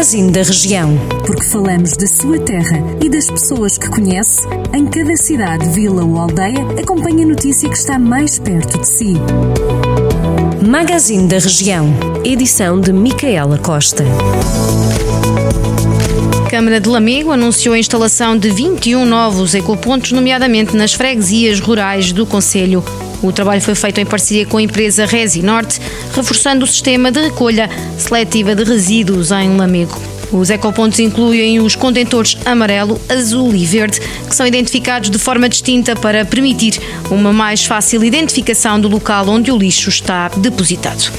Magazine da Região. Porque falamos da sua terra e das pessoas que conhece, em cada cidade, vila ou aldeia, acompanhe a notícia que está mais perto de si. Magazine da Região. Edição de Micaela Costa. Câmara de Lamego anunciou a instalação de 21 novos ecopontos, nomeadamente nas freguesias rurais do Conselho. O trabalho foi feito em parceria com a empresa Resi Norte, reforçando o sistema de recolha seletiva de resíduos em Lamego. Os ecopontos incluem os contentores amarelo, azul e verde, que são identificados de forma distinta para permitir uma mais fácil identificação do local onde o lixo está depositado.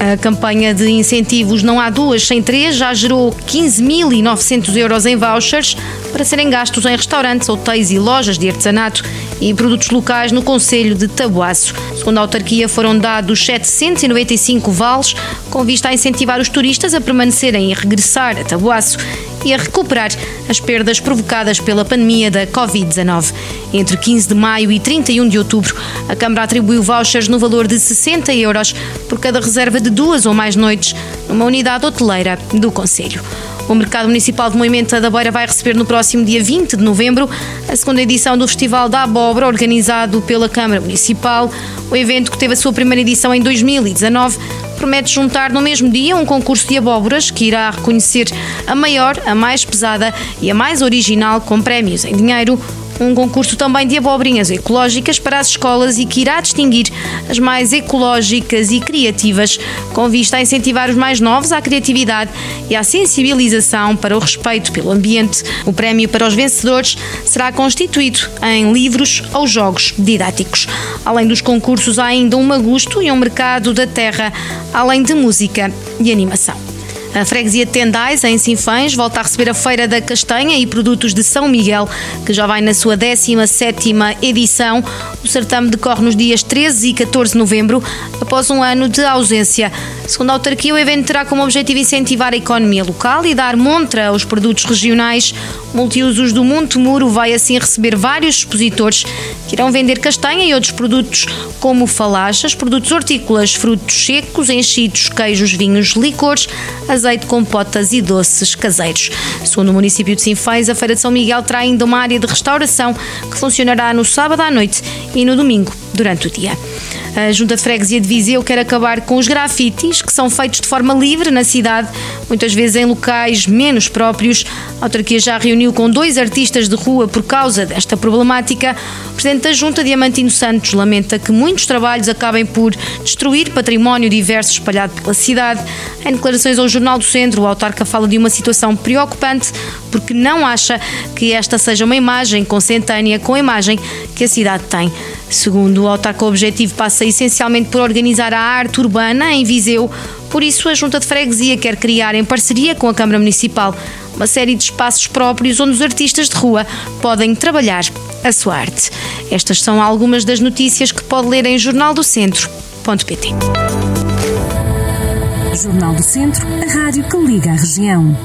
A campanha de incentivos Não Há Duas Sem Três já gerou 15.900 euros em vouchers para serem gastos em restaurantes, hotéis e lojas de artesanato e produtos locais no Conselho de Tabuaço. Segundo a autarquia, foram dados 795 vales com vista a incentivar os turistas a permanecerem e regressar a Tabuaço e a recuperar as perdas provocadas pela pandemia da Covid-19. Entre 15 de maio e 31 de outubro, a Câmara atribuiu vouchers no valor de 60 euros por cada reserva de duas ou mais noites numa unidade hoteleira do Conselho. O Mercado Municipal de Moimenta da Beira vai receber no próximo dia 20 de novembro a segunda edição do Festival da Abóbora, organizado pela Câmara Municipal. O evento, que teve a sua primeira edição em 2019, promete juntar no mesmo dia um concurso de abóboras que irá reconhecer a maior, a mais pesada e a mais original com prémios em dinheiro, um concurso também de abobrinhas ecológicas para as escolas e que irá distinguir as mais ecológicas e criativas, com vista a incentivar os mais novos à criatividade e à sensibilização para o respeito pelo ambiente. O prémio para os vencedores será constituído em livros ou jogos didáticos. Além dos concursos, há ainda um magusto e um mercado da terra, além de música e animação. A freguesia de Tendais, em Sinfãs, volta a receber a Feira da Castanha e Produtos de São Miguel, que já vai na sua 17ª edição. O certame decorre nos dias 13 e 14 de novembro, após um ano de ausência. Segundo a autarquia, o evento terá como objetivo incentivar a economia local e dar montra aos produtos regionais. Multiusos do Monte Muro vai assim receber vários expositores que irão vender castanha e outros produtos como falachas, produtos hortícolas, frutos secos, enchidos, queijos, vinhos, licores, azeite, compotas e doces caseiros. Segundo o município de Sinfãs, a Feira de São Miguel terá ainda uma área de restauração que funcionará no sábado à noite e no domingo durante o dia. A Junta de Freguesia de Viseu quer acabar com os grafites que são feitos de forma livre na cidade, muitas vezes em locais menos próprios. A autarquia já reuniu com dois artistas de rua por causa desta problemática. O presidente da Junta, Diamantino Santos, lamenta que muitos trabalhos acabem por destruir património diverso espalhado pela cidade. Em declarações ao Jornal do Centro, o autarca fala de uma situação preocupante porque não acha que esta seja uma imagem consentânea com a imagem que a cidade tem. Segundo o autarca, o objetivo passa essencialmente por organizar a arte urbana em Viseu. Por isso, a Junta de Freguesia quer criar, em parceria com a Câmara Municipal, uma série de espaços próprios onde os artistas de rua podem trabalhar a sua arte. Estas são algumas das notícias que pode ler em jornaldocentro.pt. Jornal do Centro, a rádio que liga a região.